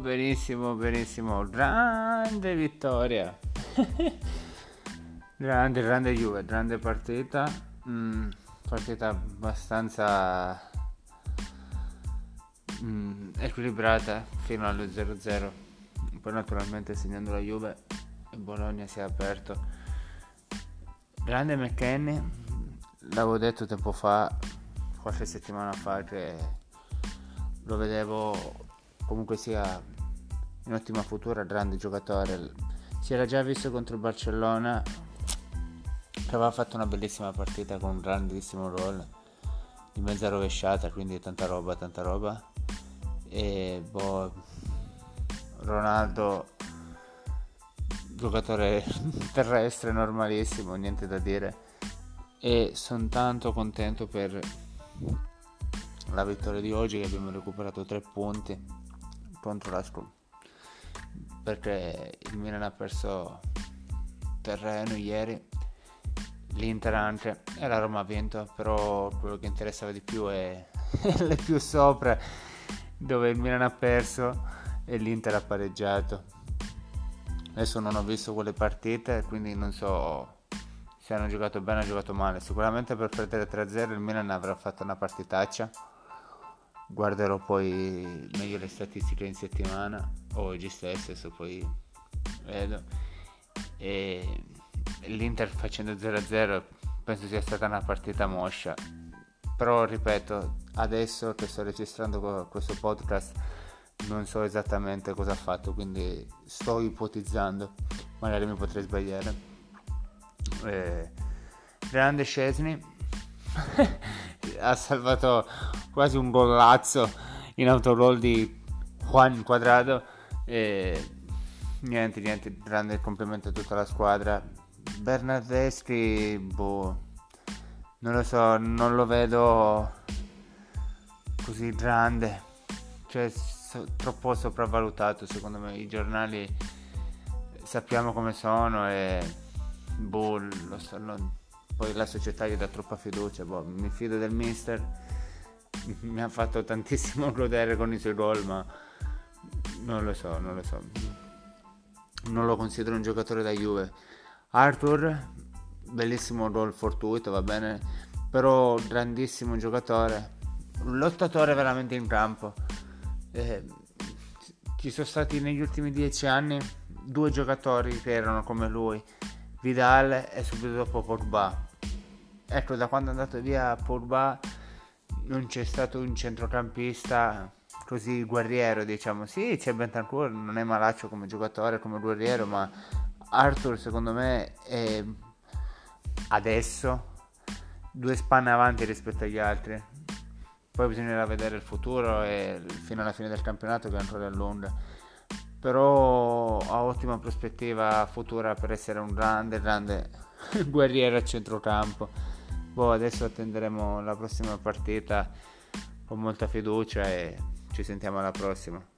benissimo, benissimo. Grande vittoria. grande, grande Juve, grande partita. Mm, partita abbastanza mm, equilibrata fino allo 0-0. Poi naturalmente segnando la Juve il Bologna si è aperto. Grande McKenny, l'avevo detto tempo fa, qualche settimana fa che lo vedevo comunque sia in ottima futura, grande giocatore. Si era già visto contro il Barcellona che aveva fatto una bellissima partita con un grandissimo roll di mezza rovesciata, quindi tanta roba, tanta roba. E boh, Ronaldo giocatore terrestre normalissimo, niente da dire. E sono tanto contento per la vittoria di oggi che abbiamo recuperato tre punti contro la Scrum. Perché il Milan ha perso terreno ieri l'Inter anche e la Roma ha vinto però quello che interessava di più è le più sopra dove il Milan ha perso e l'Inter ha pareggiato. Adesso non ho visto quelle partite quindi non so se hanno giocato bene o giocato male. Sicuramente per perdere 3-0 il Milan avrà fatto una partitaccia guarderò poi meglio le statistiche in settimana o oggi stesso adesso poi vedo. E l'Inter facendo 0-0 penso sia stata una partita moscia. Però ripeto adesso che sto registrando questo podcast non so esattamente cosa ha fatto quindi sto ipotizzando. Magari mi potrei sbagliare. Eh, grande Scesni ha salvato quasi un golazzo in autoroll di Juan Quadrado e niente niente grande complimento a tutta la squadra. Bernardeschi boh non lo so non lo vedo così grande cioè so, troppo sopravvalutato secondo me i giornali sappiamo come sono e boh lo so, non, poi la società gli dà troppa fiducia, boh, mi fido del mister, mi ha fatto tantissimo godere con i suoi gol, ma non lo so, non lo so. Non lo considero un giocatore da Juve. Arthur, bellissimo gol fortuito, va bene, però grandissimo giocatore, un lottatore veramente in campo. Eh, ci sono stati negli ultimi dieci anni due giocatori che erano come lui, Vidal e subito dopo Pogba ecco da quando è andato via Pogba non c'è stato un centrocampista così guerriero diciamo. Sì c'è Bentancur non è malaccio come giocatore come guerriero ma Arthur secondo me è adesso due spanne avanti rispetto agli altri. Poi bisognerà vedere il futuro e fino alla fine del campionato che è ancora lunga però ha ottima prospettiva futura per essere un grande grande guerriero a centrocampo boh, adesso attenderemo la prossima partita con molta fiducia e ci sentiamo alla prossima.